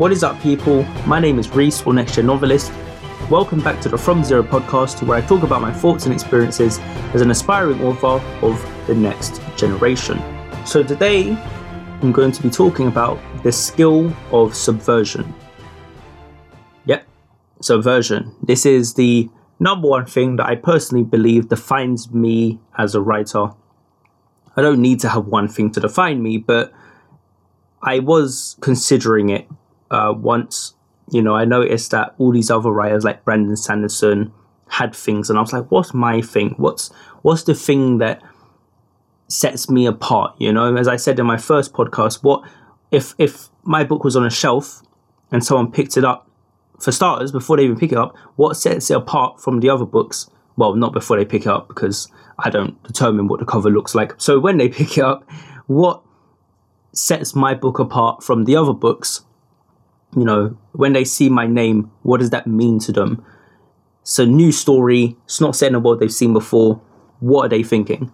What is up, people? My name is Reese, or Next Gen Novelist. Welcome back to the From Zero podcast, where I talk about my thoughts and experiences as an aspiring author of the next generation. So, today I'm going to be talking about the skill of subversion. Yep, subversion. This is the number one thing that I personally believe defines me as a writer. I don't need to have one thing to define me, but I was considering it uh, once, you know, I noticed that all these other writers like Brandon Sanderson had things, and I was like, what's my thing? What's what's the thing that sets me apart? You know, as I said in my first podcast, what if if my book was on a shelf and someone picked it up? For starters, before they even pick it up, what sets it apart from the other books? Well, not before they pick it up because I don't determine what the cover looks like. So when they pick it up, what sets my book apart from the other books you know, when they see my name, what does that mean to them? A new story. It's not set in a world they've seen before. What are they thinking?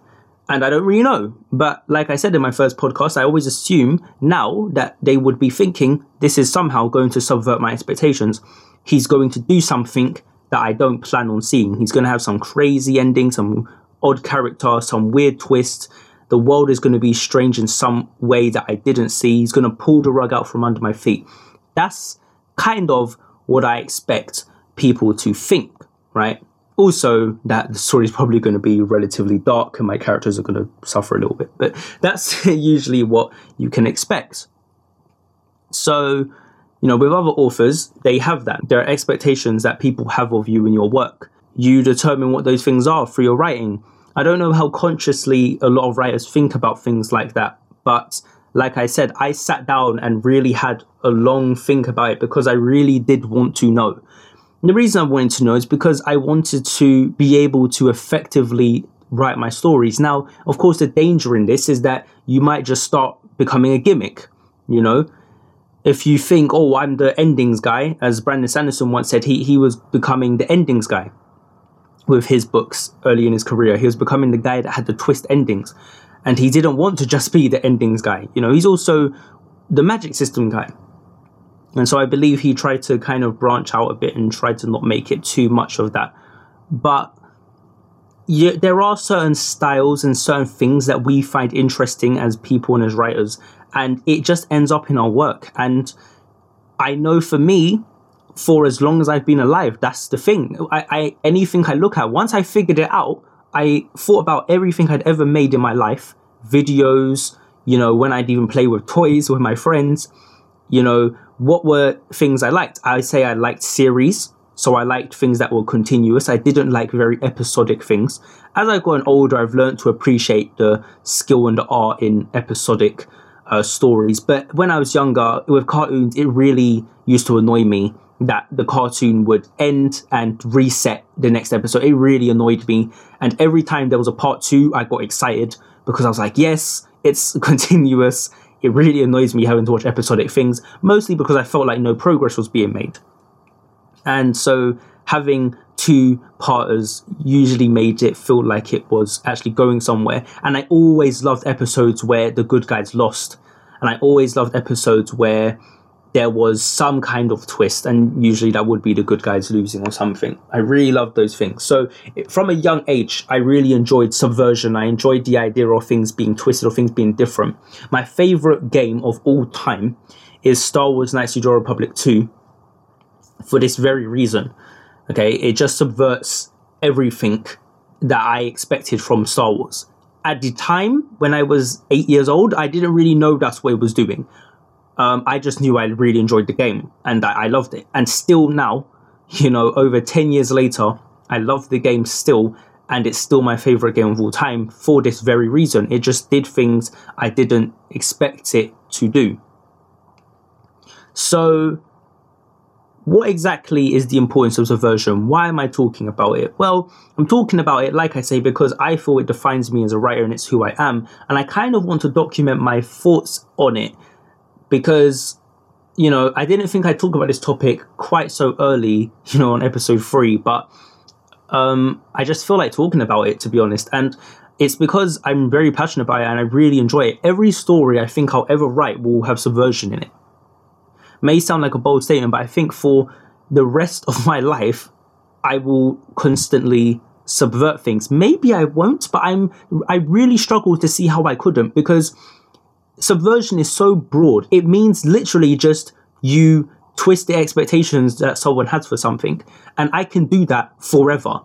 And I don't really know. But like I said in my first podcast, I always assume now that they would be thinking this is somehow going to subvert my expectations. He's going to do something that I don't plan on seeing. He's going to have some crazy ending, some odd character, some weird twist. The world is going to be strange in some way that I didn't see. He's going to pull the rug out from under my feet. That's kind of what I expect people to think, right? Also, that the story is probably going to be relatively dark and my characters are going to suffer a little bit, but that's usually what you can expect. So, you know, with other authors, they have that. There are expectations that people have of you and your work. You determine what those things are through your writing. I don't know how consciously a lot of writers think about things like that, but like I said, I sat down and really had a long think about it because I really did want to know. And the reason I wanted to know is because I wanted to be able to effectively write my stories. Now, of course, the danger in this is that you might just start becoming a gimmick, you know? If you think, oh, I'm the endings guy, as Brandon Sanderson once said, he, he was becoming the endings guy with his books early in his career. He was becoming the guy that had the twist endings and he didn't want to just be the endings guy. You know, he's also the magic system guy. And so I believe he tried to kind of branch out a bit and try to not make it too much of that. But there are certain styles and certain things that we find interesting as people and as writers, and it just ends up in our work. And I know for me, for as long as I've been alive, that's the thing. I, I anything I look at, once I figured it out, I thought about everything I'd ever made in my life, videos, you know, when I'd even play with toys with my friends, you know, what were things I liked? I say I liked series, so I liked things that were continuous. I didn't like very episodic things. As I've gotten older, I've learned to appreciate the skill and the art in episodic uh, stories. But when I was younger, with cartoons, it really used to annoy me that the cartoon would end and reset the next episode. It really annoyed me. And every time there was a part two, I got excited because I was like, yes, it's continuous. It really annoys me having to watch episodic things, mostly because I felt like no progress was being made. And so having two parters usually made it feel like it was actually going somewhere. And I always loved episodes where the good guys lost. And I always loved episodes where there was some kind of twist, and usually that would be the good guys losing or something. I really loved those things. So, from a young age, I really enjoyed subversion. I enjoyed the idea of things being twisted or things being different. My favorite game of all time is Star Wars Knights of the Republic 2 for this very reason. Okay, it just subverts everything that I expected from Star Wars. At the time, when I was eight years old, I didn't really know that's what it was doing um, I just knew I really enjoyed the game and I, I loved it. And still now, you know, over 10 years later, I love the game still and it's still my favorite game of all time for this very reason. It just did things I didn't expect it to do. So, what exactly is the importance of subversion? Why am I talking about it? Well, I'm talking about it, like I say, because I feel it defines me as a writer and it's who I am. And I kind of want to document my thoughts on it because you know I didn't think I'd talk about this topic quite so early, you know, on episode three, but um, I just feel like talking about it to be honest, and it's because I'm very passionate about it and I really enjoy it. Every story I think I'll ever write will have subversion in it. may sound like a bold statement, but I think for the rest of my life, I will constantly subvert things. Maybe I won't, but I'm I really struggle to see how I couldn't because subversion is so broad. It means literally just you twist the expectations that someone has for something. And I can do that forever.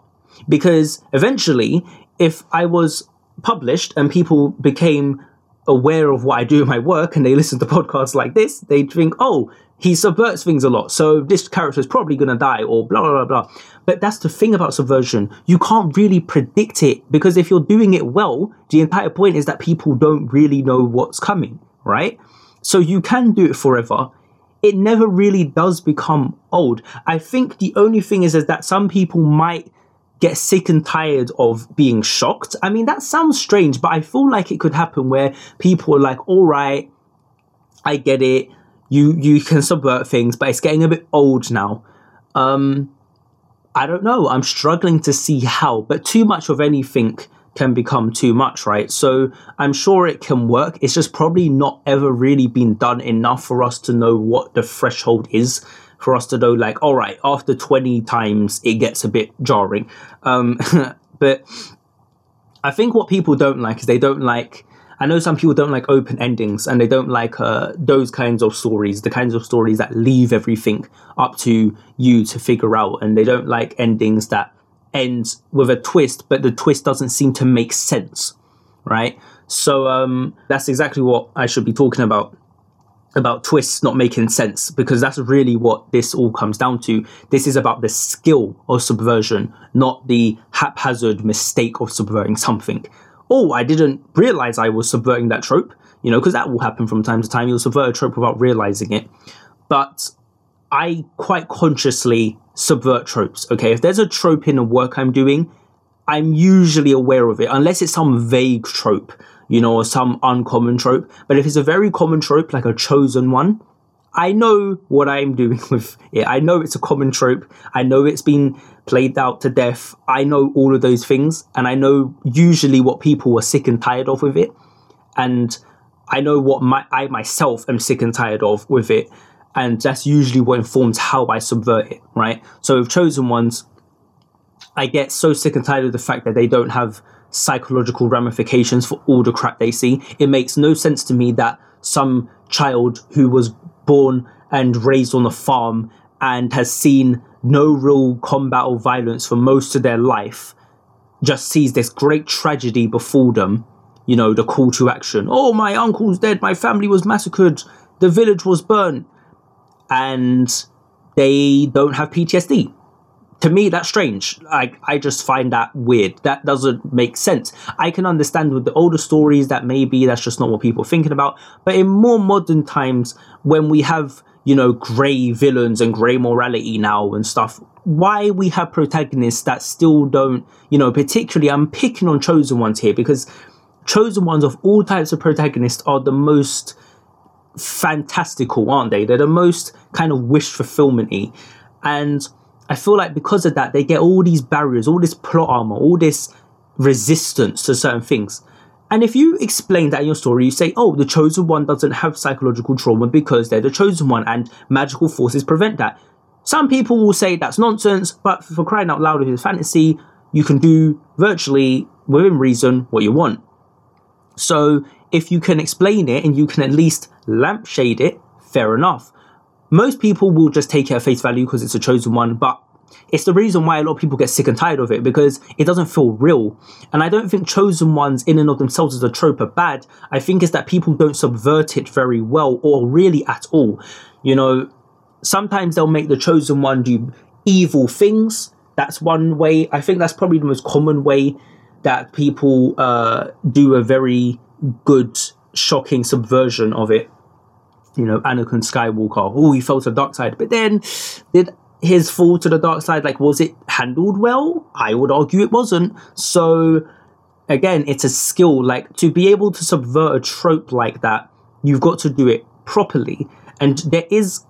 Because eventually, if I was published and people became aware of what I do in my work and they listen to podcasts like this, they'd think, oh, he subverts things a lot, so this character is probably gonna die, or blah blah blah blah. But that's the thing about subversion. You can't really predict it because if you're doing it well, the entire point is that people don't really know what's coming, right? So you can do it forever. It never really does become old. I think the only thing is, is that some people might get sick and tired of being shocked. I mean, that sounds strange, but I feel like it could happen where people are like, all right, I get it you you can subvert things, but it's getting a bit old now. Um, I don't know. I'm struggling to see how, but too much of anything can become too much, right? So I'm sure it can work. It's just probably not ever really been done enough for us to know what the threshold is. For us to know, like, all right, after 20 times, it gets a bit jarring. Um, but I think what people don't like is they don't like I know some people don't like open endings and they don't like uh, those kinds of stories, the kinds of stories that leave everything up to you to figure out, and they don't like endings that end with a twist, but the twist doesn't seem to make sense, right? So um, that's exactly what I should be talking about about twists not making sense because that's really what this all comes down to. This is about the skill of subversion, not the haphazard mistake of subverting something oh, I didn't realize I was subverting that trope, you know, because that will happen from time to time. You'll subvert a trope without realizing it. But I quite consciously subvert tropes, okay? If there's a trope in the work I'm doing, I'm usually aware of it, unless it's some vague trope, you know, or some uncommon trope. But if it's a very common trope, like a chosen one, I know what I'm doing with it. I know it's a common trope. I know it's been played out to death. I know all of those things. And I know usually what people are sick and tired of with it. And I know what my, I myself am sick and tired of with it. And that's usually what informs how I subvert it, right? So with chosen ones, I get so sick and tired of the fact that they don't have psychological ramifications for all the crap they see. It makes no sense to me that some child who was born and raised on a farm and has seen no real combat or violence for most of their life just sees this great tragedy befall them you know the call to action. Oh my uncle's dead my family was massacred the village was burnt. And they don't have ptsd to me that's strange. Like, I just find that weird. That doesn't make sense. I can understand with the older stories that maybe that's just not what people are thinking about. But in more modern times when we have you know grey villains and grey morality now and stuff why we have protagonists that still don't you know particularly i'm picking on chosen ones here because chosen ones of all types of protagonists are the most fantastical aren't they they're the most kind of wish fulfillment and I feel like because of that, they get all these barriers, all this plot armor, all this resistance to certain things. And if you explain that in your story, you say, oh, the chosen one doesn't have psychological trauma because they're the chosen one and magical forces prevent that. Some people will say that's nonsense, but for crying out loud, if it's fantasy, you can do virtually within reason what you want. So if you can explain it and you can at least lampshade it, fair enough most people will just take it at face value because it's a chosen one, but it's the reason why a lot of people get sick and tired of it because it doesn't feel real. And I don't think chosen ones in and of themselves as a trope are bad. I think it's that people don't subvert it very well or really at all. You know, sometimes they'll make the chosen one do evil things. That's one way. I think that's probably the most common way that people uh, do a very good, shocking subversion of it you know, Anakin Skywalker, oh, he fell to the dark side. But then, did his fall to the dark side, like, was it handled well? I would argue it wasn't. So, again, it's a skill. Like, to be able to subvert a trope like that, you've got to do it properly. And there is,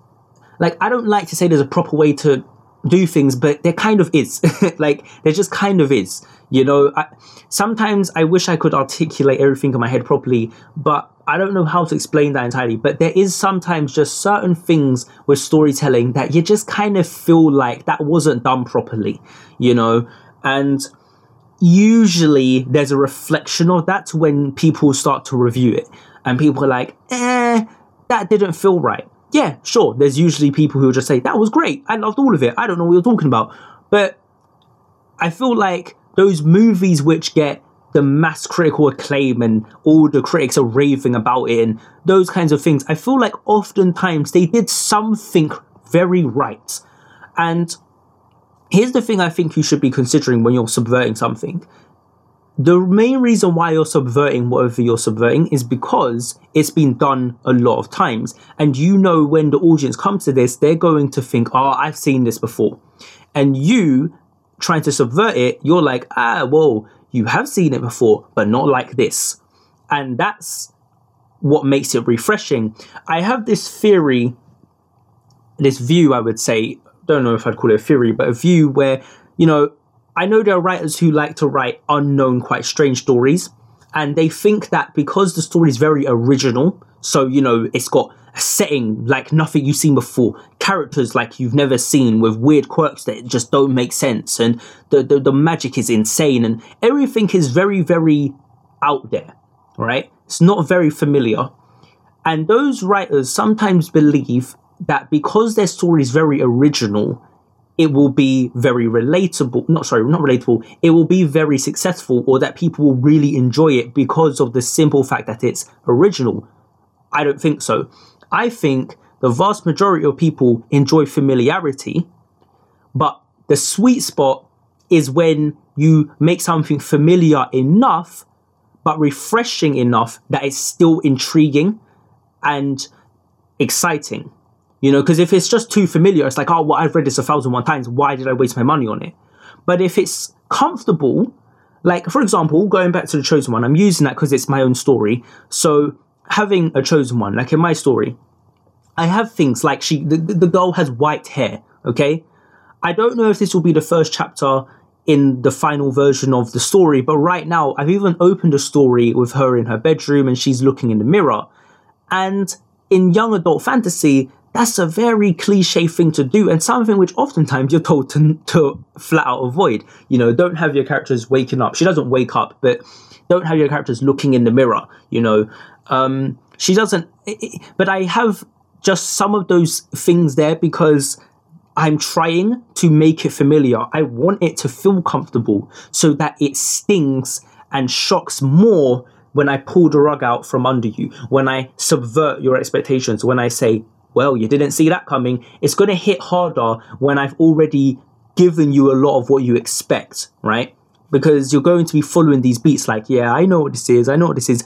like, I don't like to say there's a proper way to do things, but there kind of is. like there just kind of is. You know, I, sometimes I wish I could articulate everything in my head properly, but I don't know how to explain that entirely. But there is sometimes just certain things with storytelling that you just kind of feel like that wasn't done properly. You know, and usually there's a reflection of that when people start to review it, and people are like, eh, that didn't feel right yeah, sure, there's usually people who just say, that was great. I loved all of it. I don't know what you're talking about. But I feel like those movies which get the mass critical acclaim and all the critics are raving about it and those kinds of things, I feel like oftentimes they did something very right. And here's the thing I think you should be considering when you're subverting something the main reason why you're subverting whatever you're subverting is because it's been done a lot of times. And you know, when the audience comes to this, they're going to think, oh, I've seen this before. And you trying to subvert it, you're like, ah, whoa, you have seen it before, but not like this. And that's what makes it refreshing. I have this theory, this view, I would say, don't know if I'd call it a theory, but a view where, you know, I know there are writers who like to write unknown, quite strange stories, and they think that because the story is very original, so you know it's got a setting like nothing you've seen before, characters like you've never seen with weird quirks that just don't make sense, and the the, the magic is insane, and everything is very very out there, right? It's not very familiar, and those writers sometimes believe that because their story is very original it will be very relatable not sorry not relatable it will be very successful or that people will really enjoy it because of the simple fact that it's original. I don't think so. I think the vast majority of people enjoy familiarity but the sweet spot is when you make something familiar enough but refreshing enough that it's still intriguing and exciting you know, because if it's just too familiar, it's like, oh, well, I've read this a thousand one times. Why did I waste my money on it? But if it's comfortable, like for example, going back to the chosen one, I'm using that because it's my own story. So having a chosen one, like in my story, I have things like she, the, the girl has white hair. Okay, I don't know if this will be the first chapter in the final version of the story, but right now I've even opened a story with her in her bedroom and she's looking in the mirror. And in young adult fantasy, that's a very cliche thing to do and something which oftentimes you're told to, to flat out avoid. You know, don't have your characters waking up. She doesn't wake up, but don't have your characters looking in the mirror, you know. Um, she doesn't, but I have just some of those things there because I'm trying to make it familiar. I want it to feel comfortable so that it stings and shocks more when I pull the rug out from under you, when I subvert your expectations, when I say, well, you didn't see that coming. It's going to hit harder when I've already given you a lot of what you expect, right? Because you're going to be following these beats like, yeah, I know what this is, I know what this is.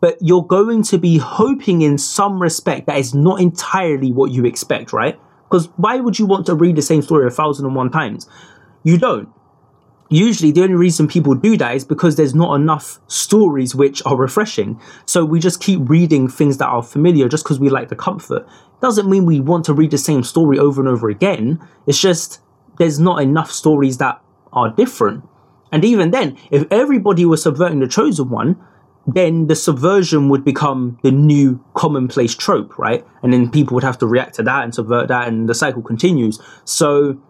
But you're going to be hoping in some respect that is not entirely what you expect, right? Because why would you want to read the same story a thousand and one times? You don't usually the only reason people do that is because there's not enough stories which are refreshing. So we just keep reading things that are familiar just because we like the comfort. Doesn't mean we want to read the same story over and over again. It's just there's not enough stories that are different. And even then, if everybody was subverting the chosen one, then the subversion would become the new commonplace trope, right? And then people would have to react to that and subvert that, and the cycle continues. So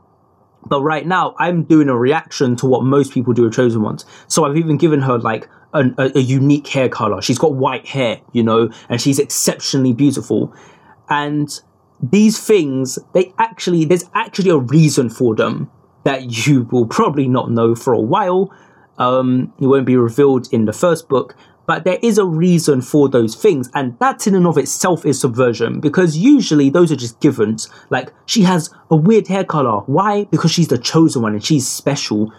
but right now, I'm doing a reaction to what most people do with chosen ones. So I've even given her like a, a, unique hair color. She's got white hair, you know, and she's exceptionally beautiful. And these things, they actually, there's actually a reason for them that you will probably not know for a while. Um, it won't be revealed in the first book, but there is a reason for those things, and that in and of itself is subversion because usually those are just givens. Like, she has a weird hair color. Why? Because she's the chosen one and she's special.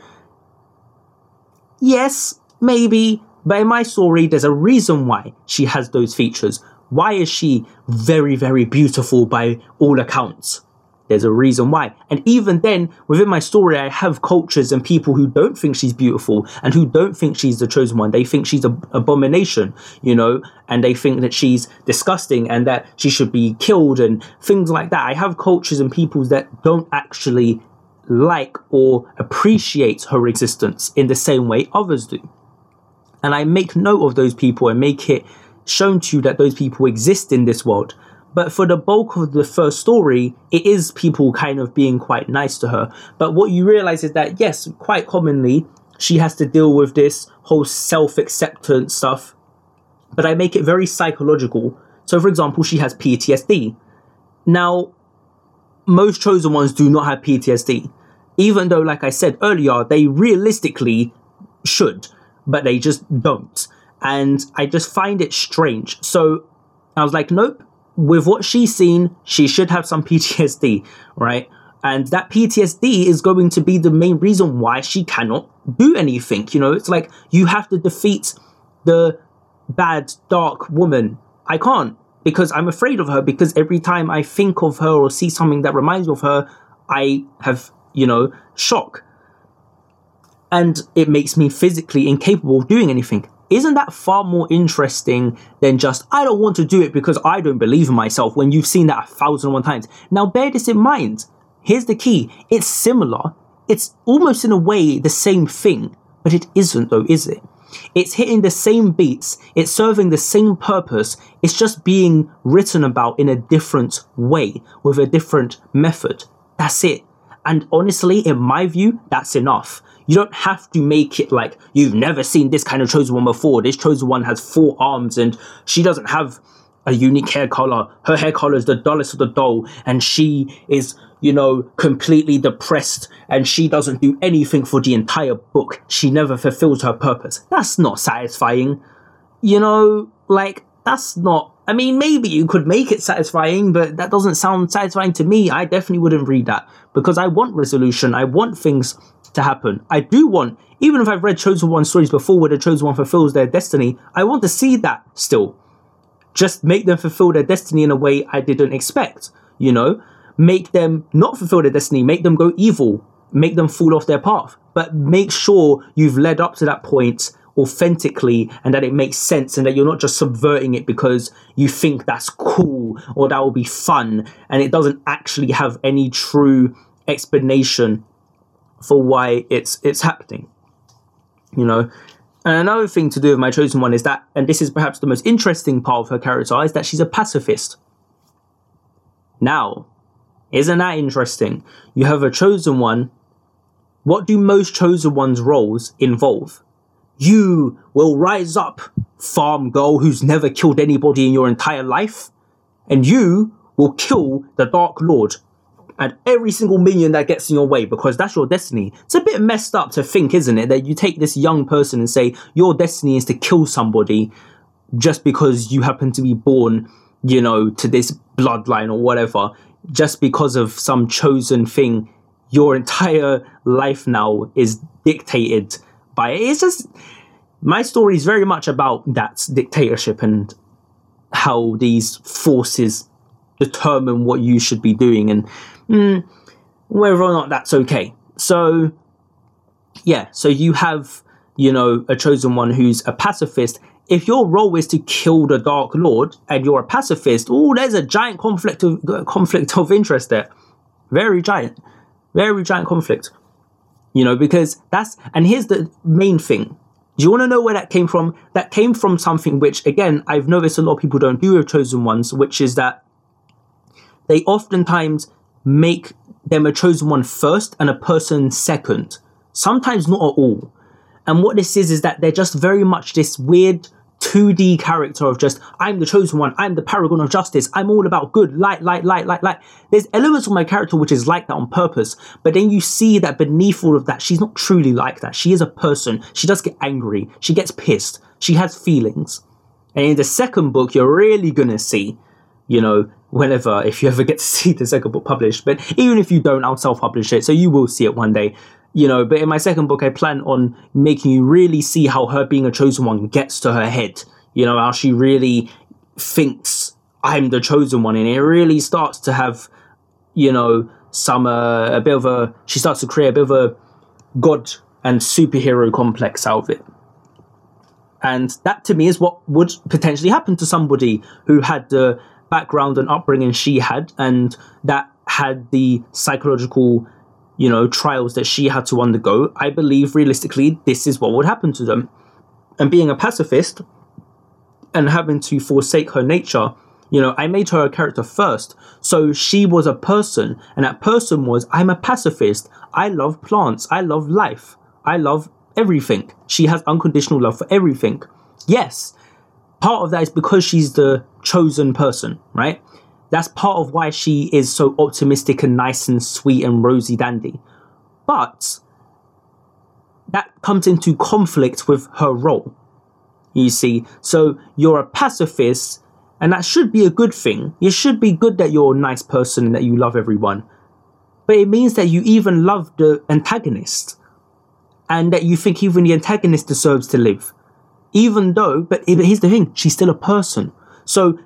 Yes, maybe, but in my story, there's a reason why she has those features. Why is she very, very beautiful by all accounts? There's a reason why. And even then, within my story, I have cultures and people who don't think she's beautiful and who don't think she's the chosen one. They think she's an abomination, you know, and they think that she's disgusting and that she should be killed and things like that. I have cultures and peoples that don't actually like or appreciate her existence in the same way others do. And I make note of those people and make it shown to you that those people exist in this world. But for the bulk of the first story, it is people kind of being quite nice to her. But what you realize is that, yes, quite commonly, she has to deal with this whole self acceptance stuff. But I make it very psychological. So, for example, she has PTSD. Now, most chosen ones do not have PTSD, even though, like I said earlier, they realistically should, but they just don't. And I just find it strange. So I was like, nope, with what she's seen, she should have some PTSD, right? And that PTSD is going to be the main reason why she cannot do anything. You know, it's like you have to defeat the bad, dark woman. I can't because I'm afraid of her because every time I think of her or see something that reminds me of her, I have, you know, shock. And it makes me physically incapable of doing anything. Isn't that far more interesting than just, I don't want to do it because I don't believe in myself when you've seen that a thousand and one times? Now, bear this in mind. Here's the key it's similar, it's almost in a way the same thing, but it isn't, though, is it? It's hitting the same beats, it's serving the same purpose, it's just being written about in a different way, with a different method. That's it. And honestly, in my view, that's enough. You don't have to make it like you've never seen this kind of chosen one before. This chosen one has four arms and she doesn't have a unique hair color. Her hair color is the dullest of the dull, and she is, you know, completely depressed and she doesn't do anything for the entire book. She never fulfills her purpose. That's not satisfying. You know, like, that's not. I mean, maybe you could make it satisfying, but that doesn't sound satisfying to me. I definitely wouldn't read that because I want resolution. I want things to happen. I do want, even if I've read Chosen One stories before where the Chosen One fulfills their destiny, I want to see that still just make them fulfill their destiny in a way I didn't expect, you know? Make them not fulfill their destiny, make them go evil, make them fall off their path. But make sure you've led up to that point authentically and that it makes sense and that you're not just subverting it because you think that's cool or that will be fun and it doesn't actually have any true explanation for why it's it's happening. You know, and another thing to do with my chosen one is that, and this is perhaps the most interesting part of her character, is that she's a pacifist. Now, isn't that interesting? You have a chosen one. What do most chosen ones' roles involve? You will rise up, farm girl who's never killed anybody in your entire life, and you will kill the Dark Lord and every single minion that gets in your way because that's your destiny. It's a bit messed up to think, isn't it? That you take this young person and say your destiny is to kill somebody just because you happen to be born, you know, to this bloodline or whatever, just because of some chosen thing. Your entire life now is dictated by it. It's just my story is very much about that dictatorship and how these forces determine what you should be doing and mm, whether or not that's okay. So, yeah, so you have, you know, a chosen one who's a pacifist. If your role is to kill the Dark Lord and you're a pacifist, oh, there's a giant conflict of conflict of interest there. Very giant, very giant conflict. You know, because that's and here's the main thing. Do you want to know where that came from? That came from something which, again, I've noticed a lot of people don't do with chosen ones, which is that they oftentimes make them a chosen one first and a person second. Sometimes not at all. And what this is is that they're just very much this weird 2D character of just, I'm the chosen one, I'm the paragon of justice, I'm all about good, light, light, light, light, light. There's elements of my character which is like that on purpose, but then you see that beneath all of that, she's not truly like that. She is a person. She does get angry. She gets pissed. She has feelings. And in the second book, you're really gonna see, you know, whenever, if you ever get to see the second book published. But even if you don't, I'll self publish it, so you will see it one day. You know, but in my second book, I plan on making you really see how her being a chosen one gets to her head. You know, how she really thinks I'm the chosen one, and it really starts to have, you know, some uh, a bit of a. She starts to create a bit of a god and superhero complex out of it. And that to me is what would potentially happen to somebody who had the background and upbringing she had, and that had the psychological you know, trials that she had to undergo, I believe realistically this is what would happen to them. And being a pacifist and having to forsake her nature, you know, I made her a character first. So she was a person, and that person was I'm a pacifist. I love plants. I love life. I love everything. She has unconditional love for everything. Yes, part of that is because she's the chosen person, right? That's part of why she is so optimistic and nice and sweet and rosy dandy. But that comes into conflict with her role. You see, so you're a pacifist, and that should be a good thing. It should be good that you're a nice person and that you love everyone. But it means that you even love the antagonist, and that you think even the antagonist deserves to live. Even though, but here's the thing, she's still a person. So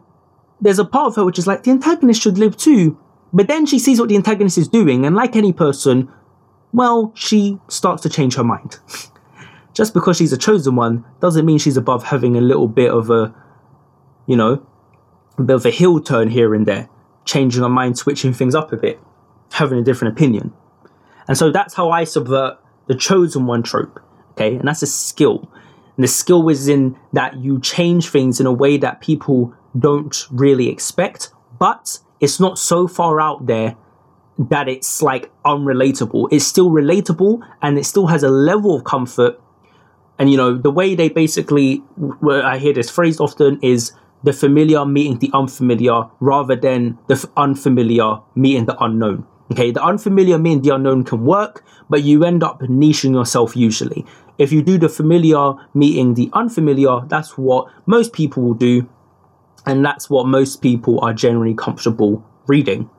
there's a part of her which is like the antagonist should live too. But then she sees what the antagonist is doing, and like any person, well, she starts to change her mind. Just because she's a chosen one doesn't mean she's above having a little bit of a, you know, a bit of a heel turn here and there, changing her mind, switching things up a bit, having a different opinion. And so that's how I subvert the chosen one trope. Okay, and that's a skill. And the skill is in that you change things in a way that people don't really expect, but it's not so far out there that it's like unrelatable. It's still relatable and it still has a level of comfort. And you know, the way they basically, where I hear this phrased often is the familiar meeting the unfamiliar rather than the unfamiliar meeting the unknown. Okay, the unfamiliar meeting the unknown can work, but you end up niching yourself usually. If you do the familiar meeting the unfamiliar, that's what most people will do and that's what most people are generally comfortable reading.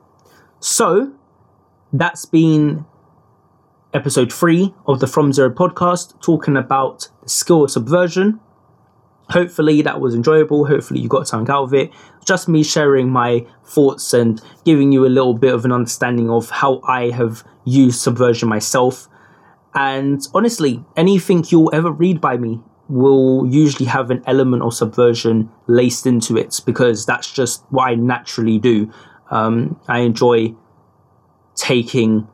So, that's been episode three of the From Zero podcast, talking about the skill of subversion. Hopefully, that was enjoyable. Hopefully, you got something out of it. Just me sharing my thoughts and giving you a little bit of an understanding of how I have used subversion myself. And honestly, anything you'll ever read by me, will usually have an element of subversion laced into it because that's just what I naturally do. Um, I enjoy taking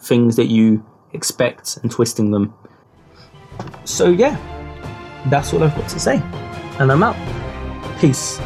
things that you expect and twisting them. So, yeah, that's all I've got to say. And I'm out. Peace.